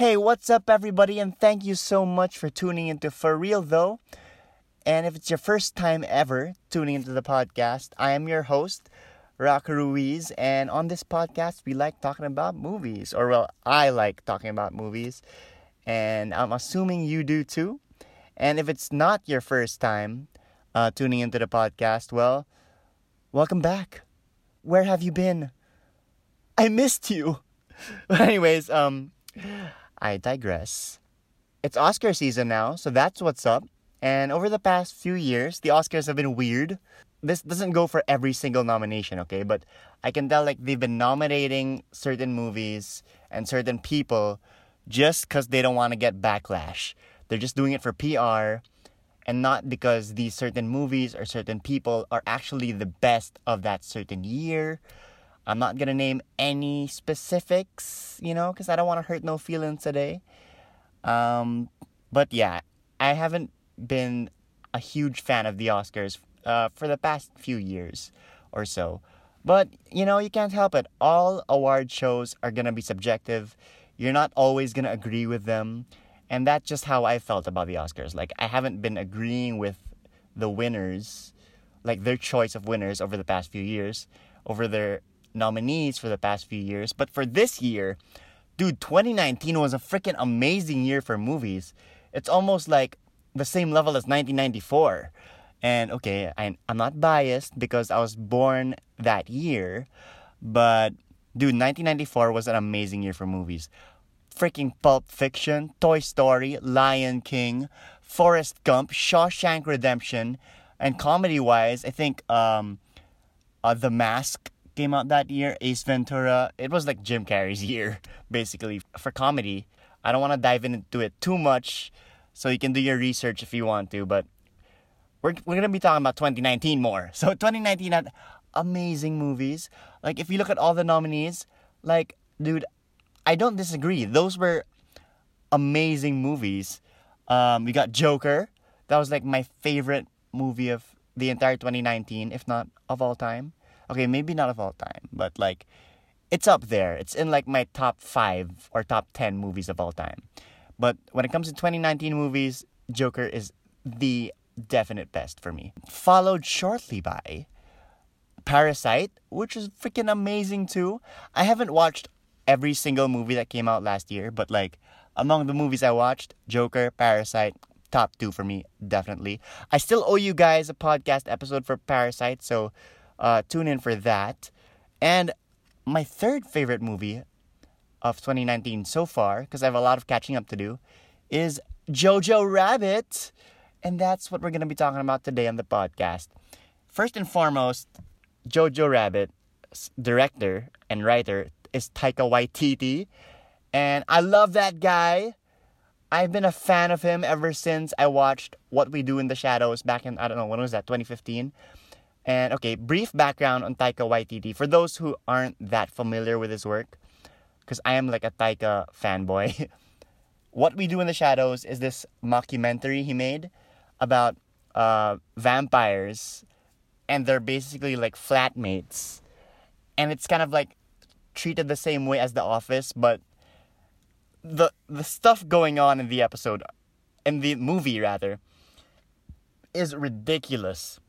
Hey, what's up, everybody, and thank you so much for tuning into For Real Though. And if it's your first time ever tuning into the podcast, I am your host, Rock Ruiz, and on this podcast, we like talking about movies, or well, I like talking about movies, and I'm assuming you do too. And if it's not your first time uh, tuning into the podcast, well, welcome back. Where have you been? I missed you. But anyways, um, I digress. It's Oscar season now, so that's what's up. And over the past few years, the Oscars have been weird. This doesn't go for every single nomination, okay? But I can tell like they've been nominating certain movies and certain people just because they don't want to get backlash. They're just doing it for PR and not because these certain movies or certain people are actually the best of that certain year I'm not gonna name any specifics, you know, because I don't want to hurt no feelings today. Um, but yeah, I haven't been a huge fan of the Oscars uh, for the past few years or so. But you know, you can't help it. All award shows are gonna be subjective. You're not always gonna agree with them, and that's just how I felt about the Oscars. Like I haven't been agreeing with the winners, like their choice of winners over the past few years, over their nominees for the past few years. But for this year, dude, 2019 was a freaking amazing year for movies. It's almost like the same level as 1994. And okay, I, I'm not biased because I was born that year, but dude, 1994 was an amazing year for movies. Freaking Pulp Fiction, Toy Story, Lion King, Forrest Gump, Shawshank Redemption, and comedy wise, I think um, uh, The Mask came out that year, Ace Ventura. It was like Jim Carrey's year, basically, for comedy. I don't want to dive into it too much, so you can do your research if you want to, but we're, we're going to be talking about 2019 more. So 2019 had amazing movies. Like, if you look at all the nominees, like, dude, I don't disagree. Those were amazing movies. Um, we got Joker. That was like my favorite movie of the entire 2019, if not of all time okay, maybe not of all time, but like it's up there. It's in like my top five or top 10 movies of all time. But when it comes to 2019 movies, Joker is the definite best for me. Followed shortly by Parasite, which is freaking amazing too. I haven't watched every single movie that came out last year, but like among the movies I watched, Joker, Parasite, top two for me, definitely. I still owe you guys a podcast episode for Parasite, so uh, tune in for that. And my third favorite movie of 2019 so far, because I have a lot of catching up to do, is Jojo Rabbit. And that's what we're going to be talking about today on the podcast. First and foremost, Jojo Rabbit director and writer is Taika Waititi. And I love that guy. I've been a fan of him ever since I watched What We Do in the Shadows back in, I don't know, when was that, 2015? And okay, brief background on Taika Waititi for those who aren't that familiar with his work, because I am like a Taika fanboy. what We Do in the Shadows is this mockumentary he made about uh, vampires, and they're basically like flatmates, and it's kind of like treated the same way as The Office, but the the stuff going on in the episode, in the movie rather, is ridiculous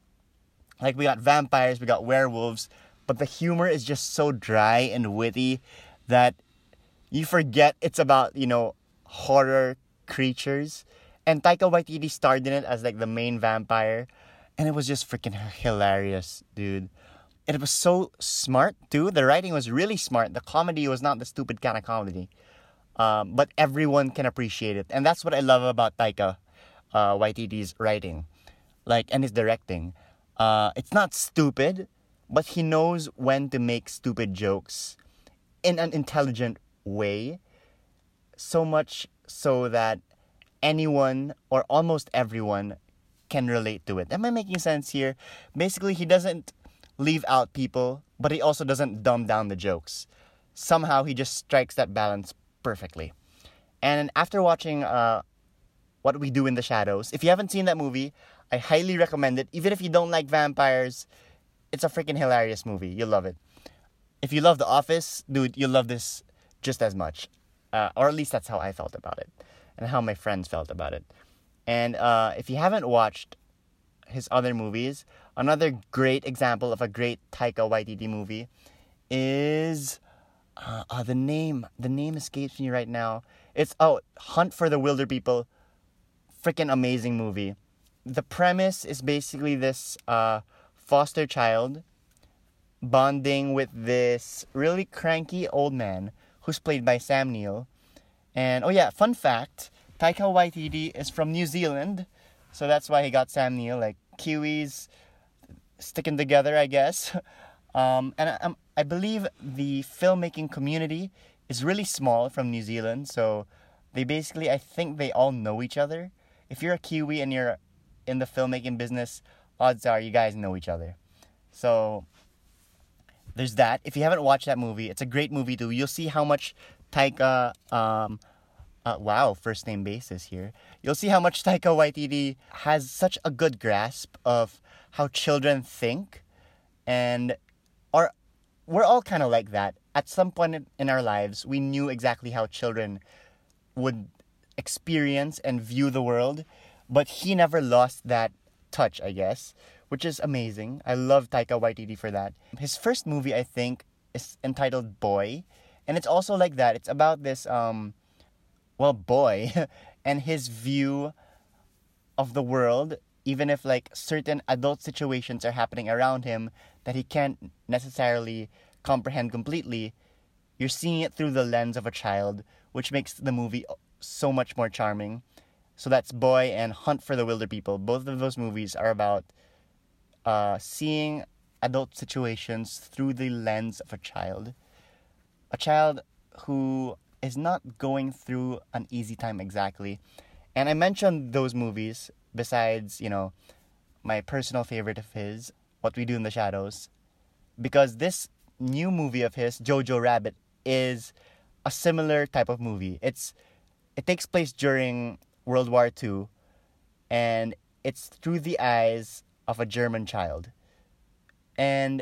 like we got vampires, we got werewolves, but the humor is just so dry and witty that you forget it's about, you know, horror creatures. And Taika Waititi starred in it as like the main vampire, and it was just freaking hilarious, dude. It was so smart too. The writing was really smart. The comedy was not the stupid kind of comedy, um, but everyone can appreciate it, and that's what I love about Taika uh, Waititi's writing, like and his directing. Uh, it's not stupid, but he knows when to make stupid jokes in an intelligent way. So much so that anyone or almost everyone can relate to it. Am I making sense here? Basically, he doesn't leave out people, but he also doesn't dumb down the jokes. Somehow, he just strikes that balance perfectly. And after watching uh, What We Do in the Shadows, if you haven't seen that movie, I highly recommend it. Even if you don't like vampires, it's a freaking hilarious movie. You'll love it. If you love The Office, dude, you'll love this just as much. uh, or at least that's how I felt about it, and how my friends felt about it. And uh, if you haven't watched his other movies, another great example of a great Taika Waititi movie is uh, uh, the name. The name escapes me right now. It's oh, Hunt for the Wilderpeople. Freaking amazing movie. The premise is basically this uh, foster child bonding with this really cranky old man who's played by Sam Neill. And oh yeah, fun fact, Taika Waititi is from New Zealand, so that's why he got Sam Neill. Like Kiwis sticking together, I guess. Um, and I, um, I believe the filmmaking community is really small from New Zealand, so they basically, I think they all know each other. If you're a Kiwi and you're in the filmmaking business, odds are you guys know each other. So there's that. If you haven't watched that movie, it's a great movie too. You'll see how much Taika, um, uh, wow, first name basis here. You'll see how much Taika Waititi has such a good grasp of how children think, and are we're all kind of like that. At some point in our lives, we knew exactly how children would experience and view the world, but he never lost that touch, I guess which is amazing. I love Taika Waititi for that. His first movie, I think, is entitled Boy, and it's also like that. It's about this um, well, boy, and his view of the world, even if like certain adult situations are happening around him that he can't necessarily comprehend completely. You're seeing it through the lens of a child, which makes the movie so much more charming. So that's Boy and Hunt for the Wilderpeople. Both of those movies are about uh, seeing adult situations through the lens of a child. A child who is not going through an easy time exactly. And I mentioned those movies besides, you know, my personal favorite of his, What We Do in the Shadows, because this new movie of his, Jojo Rabbit, is a similar type of movie. It's it takes place during World War II and it's through the eyes of a German child. And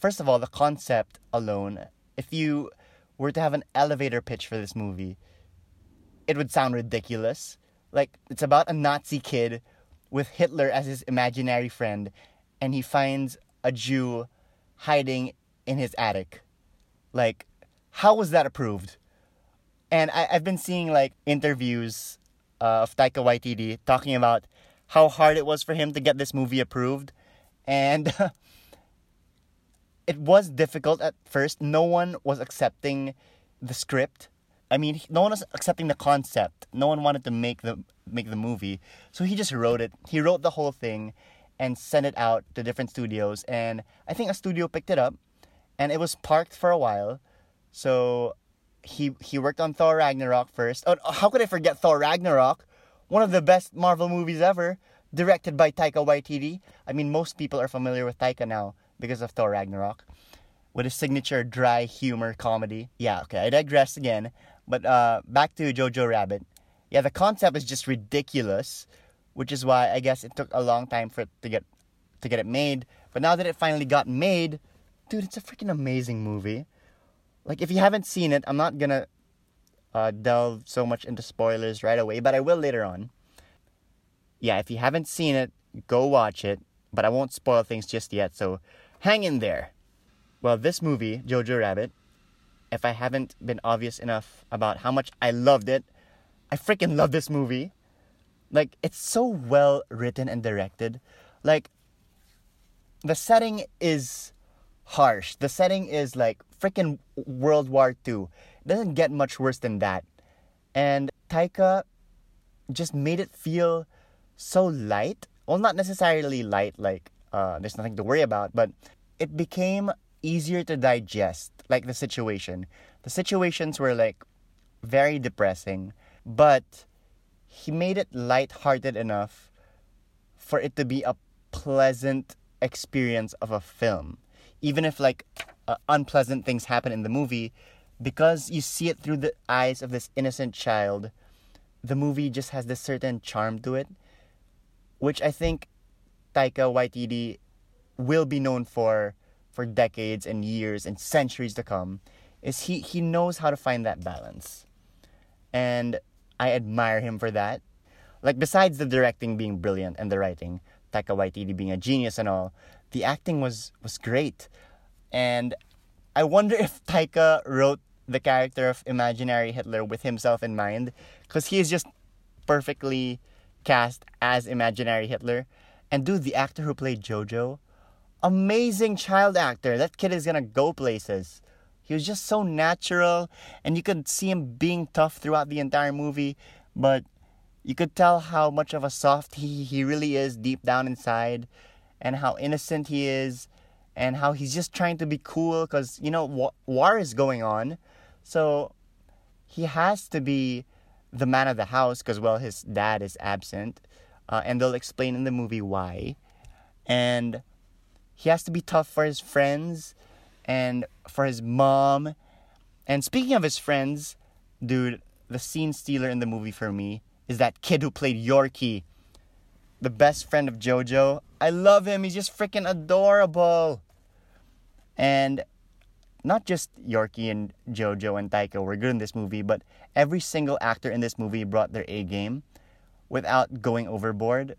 first of all, the concept alone, if you were to have an elevator pitch for this movie, it would sound ridiculous. Like, it's about a Nazi kid with Hitler as his imaginary friend, and he finds a Jew hiding in his attic. Like, how was that approved? And I, have been seeing like interviews uh, of Taika Waititi talking about how hard it was for him to get this movie approved. And it was difficult at first. No one was accepting the script. I mean, no one was accepting the concept. No one wanted to make the make the movie. So he just wrote it. He wrote the whole thing and sent it out to different studios and I think a studio picked it up and it was parked for a while. So he he worked on Thor Ragnarok first. Oh, how could I forget Thor Ragnarok? one of the best Marvel movies ever, directed by Taika Waititi. I mean, most people are familiar with Taika now because of Thor Ragnarok, with his signature dry humor comedy. Yeah, okay, I digress again. But uh, back to Jojo Rabbit. Yeah, the concept is just ridiculous, which is why I guess it took a long time for it to get to get it made. But now that it finally got made, dude, it's a freaking amazing movie. Like if you haven't seen it, I'm not gonna uh, delve so much into spoilers right away, but I will later on. Yeah, if you haven't seen it, go watch it, but I won't spoil things just yet, so hang in there. Well, this movie, Jojo Rabbit, if I haven't been obvious enough about how much I loved it, I freaking love this movie. Like, it's so well written and directed. Like, the setting is harsh. The setting is like freaking World War II doesn't get much worse than that. And Taika just made it feel so light. Well, not necessarily light, like uh, there's nothing to worry about, but it became easier to digest, like the situation. The situations were like very depressing, but he made it light-hearted enough for it to be a pleasant experience of a film. Even if like uh, unpleasant things happen in the movie, because you see it through the eyes of this innocent child, the movie just has this certain charm to it, which I think Taika Waititi will be known for for decades and years and centuries to come. Is he he knows how to find that balance. and I admire him for that. Like besides the directing being brilliant and the writing, Taika Waititi being a genius and all, the acting was was great. And I wonder if Taika wrote the character of imaginary Hitler with himself in mind cuz he is just perfectly cast as imaginary Hitler. And dude, the actor who played Jojo, amazing child actor. That kid is to go places. He was just so natural and you could see him being tough throughout the entire movie, but you could tell how much of a soft he, he really is deep down inside and how innocent he is and how he's just trying to be cool because you know war is going on. So he has to be the man of the house because well his dad is absent uh, and they'll explain in the movie why. And he has to be tough for his friends and for his mom. And speaking of his friends dude the scene stealer in the movie for me is that kid who played yorkie the best friend of jojo i love him he's just freaking adorable and not just Yorkie and Jojo and Taika were good in this movie, but every single actor in this movie brought their A game without going overboard.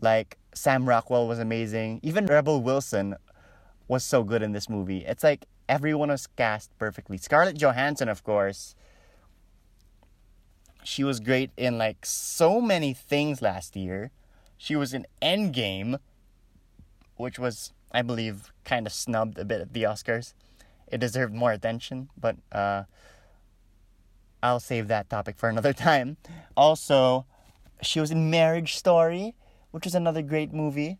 Like Sam Rockwell was amazing. Even Rebel Wilson was so good in this movie. It's like everyone was cast perfectly. Scarlett Johansson, of course. She was great in like so many things last year. She was in Endgame, which was, I believe, kind of snubbed a bit at the Oscars it deserved more attention, but uh, I'll save that topic for another time. Also, she was in Marriage Story, which is another great movie.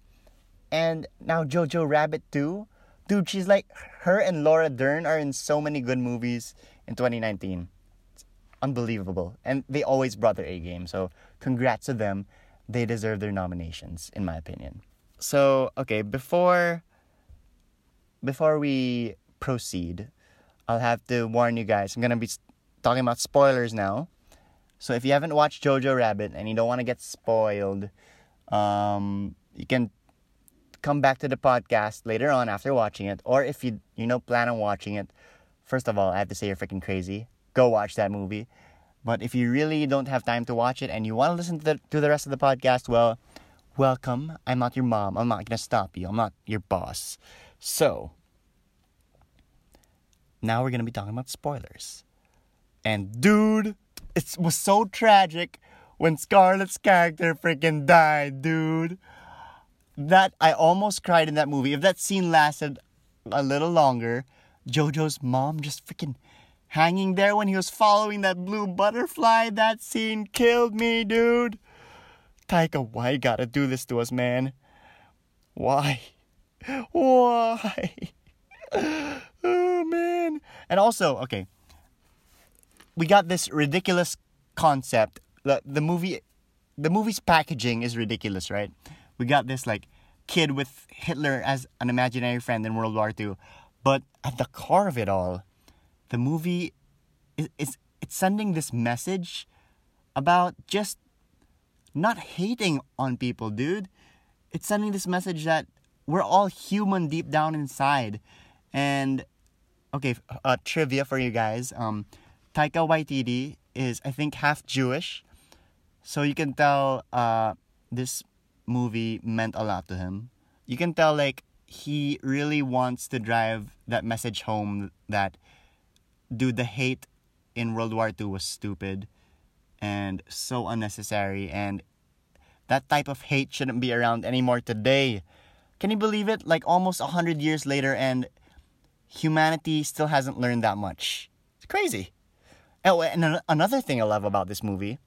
And now Jojo Rabbit too. Dude, she's like her and Laura Dern are in so many good movies in 2019. It's unbelievable. And they always brought their A game. So congrats to them. They deserve their nominations, in my opinion. So, okay, before before we proceed, I'll have to warn you guys. I'm gonna be talking about spoilers now. So if you haven't watched Jojo Rabbit and you don't want to get spoiled, um, you can come back to the podcast later on after watching it. Or if you you know plan on watching it, first of all, I have to say you're freaking crazy. Go watch that movie. But if you really don't have time to watch it and you want to listen to the, to the rest of the podcast, well, welcome. I'm not your mom. I'm not gonna stop you. I'm not your boss. So now we're gonna be talking about spoilers. And dude, it was so tragic when Scarlett's character freaking died, dude. That I almost cried in that movie. If that scene lasted a little longer, JoJo's mom just freaking hanging there when he was following that blue butterfly, that scene killed me, dude. Taika, why you gotta do this to us, man? Why? Why? oh man. And also, okay. We got this ridiculous concept. The the movie the movie's packaging is ridiculous, right? We got this like kid with Hitler as an imaginary friend in World War II. But at the core of it all, the movie is, is it's sending this message about just not hating on people, dude. It's sending this message that we're all human deep down inside and okay, uh, trivia for you guys. Um, Taika Waititi is I think half Jewish, so you can tell uh, this movie meant a lot to him. You can tell like he really wants to drive that message home that dude the hate in World War II was stupid and so unnecessary and that type of hate shouldn't be around anymore today. Can you believe it? Like almost a hundred years later and humanity still hasn't learned that much. It's crazy. Oh, and another thing I love about this movie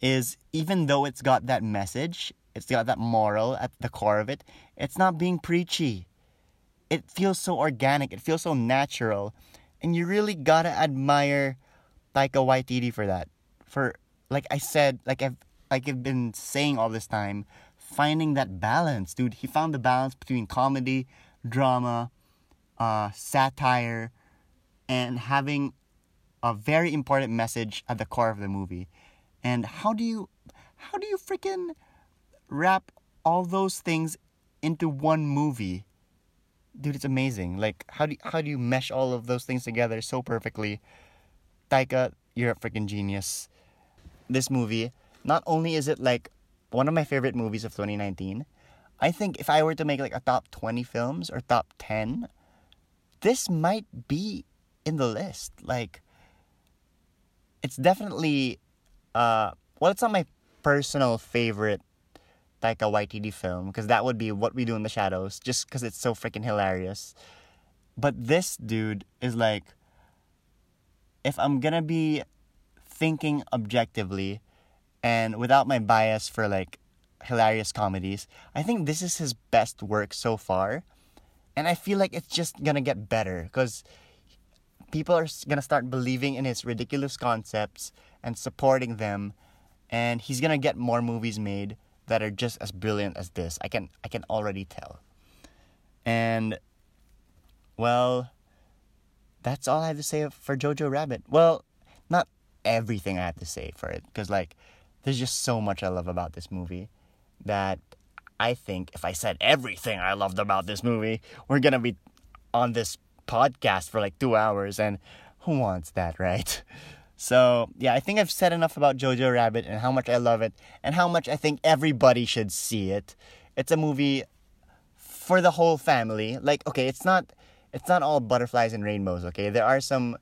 is even though it's got that message, it's got that moral at the core of it, it's not being preachy. It feels so organic, it feels so natural, and you really gotta admire Taika Waititi for that. For like I said, like I've like I've been saying all this time, finding that balance, dude. He found the balance between comedy, drama, uh, satire, and having a very important message at the core of the movie. And how do you how do you freaking wrap all those things into one movie? Dude, it's amazing. Like how do you, how do you mesh all of those things together so perfectly? Taika, you're a freaking genius. This movie, not only is it like one of my favorite movies of 2019, I think if I were to make like a top 20 films or top 10, this might be in the list. Like, it's definitely, uh, well, it's not my personal favorite Taika Waititi film because that would be What We Do in the Shadows, just because it's so freaking hilarious. But this dude is like, if I'm gonna be thinking objectively and without my bias for like hilarious comedies, I think this is his best work so far. And I feel like it's just gonna get better because people are gonna start believing in his ridiculous concepts and supporting them, and he's gonna get more movies made that are just as brilliant as this. I can I can already tell. And well, that's all I have to say for Jojo Rabbit. Well, not everything I have to say for it because like there's just so much I love about this movie that I think if I said everything I loved about this movie, we're gonna be on this podcast for like two hours, and who wants that, right? So, yeah, I think I've said enough about Jojo Rabbit and how much I love it and how much I think everybody should see it. It's a movie for the whole family. Like, okay, it's not it's not all butterflies and rainbows, okay? There are some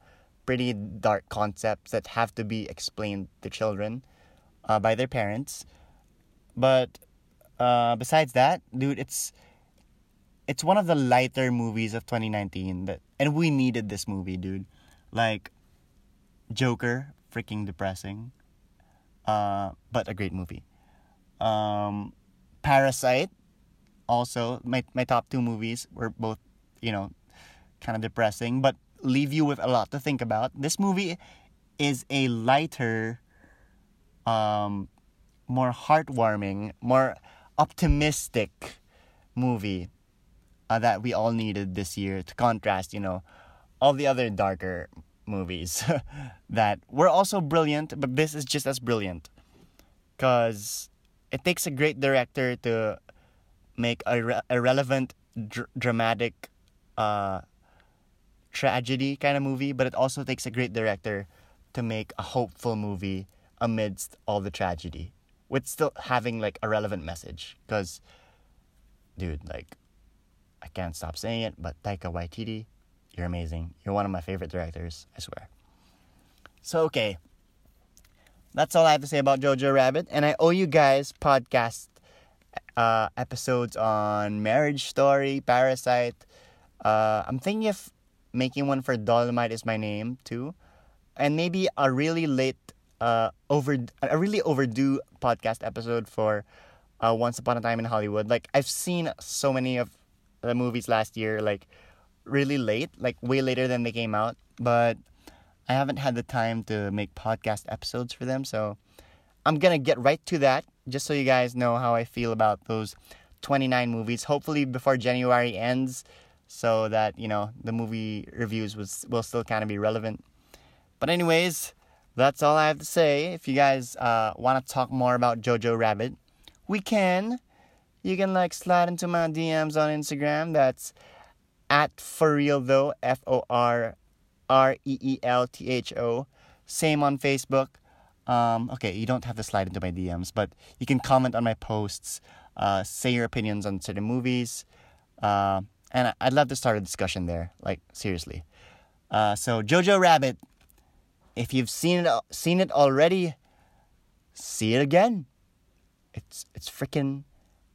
pretty dark concepts that have to be explained to children uh, by their parents. But uh, besides that, dude, it's it's one of the lighter movies of 2019 that and we needed this movie, dude. Like Joker, freaking depressing. Uh, but a great movie. Um, Parasite, also my my top two movies were both, you know, kind of depressing, but leave you with a lot to think about. This movie is a lighter, um, more heartwarming, more optimistic movie uh, that we all needed this year to contrast, you know, all the other darker movies that were also brilliant, but this is just as brilliant. Because it takes a great director to make a, re- relevant, dr- dramatic, uh, tragedy kind of movie, but it also takes a great director to make a hopeful movie amidst all the tragedy with still having like a relevant message. Because, dude, like, I can't stop saying it, but Taika Waititi, you're amazing. You're one of my favorite directors, I swear. So, okay. That's all I have to say about Jojo Rabbit. And I owe you guys podcast uh, episodes on Marriage Story, Parasite. Uh, I'm thinking of making one for Dolemite is my name too, and maybe a really late, uh, over a really overdue podcast episode for uh, Once Upon a Time in Hollywood. Like I've seen so many of the movies last year, like really late, like way later than they came out, but I haven't had the time to make podcast episodes for them, so I'm gonna get right to that just so you guys know how I feel about those 29 movies. Hopefully before January ends so that you know the movie reviews was will still kind of be relevant. But anyways, that's all I have to say. If you guys uh, want to talk more about Jojo Rabbit, we can. You can like slide into my DMs on Instagram. That's at for real though F O R R E E L T H O. Same on Facebook. Um, okay, you don't have to slide into my DMs, but you can comment on my posts, uh, say your opinions on certain movies. Uh, and I'd love to start a discussion there. Like seriously. Uh, so Jojo Rabbit, if you've seen it seen it already, see it again. It's it's freaking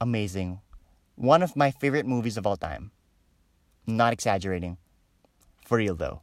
amazing. One of my favorite movies of all time. Not exaggerating. For real though.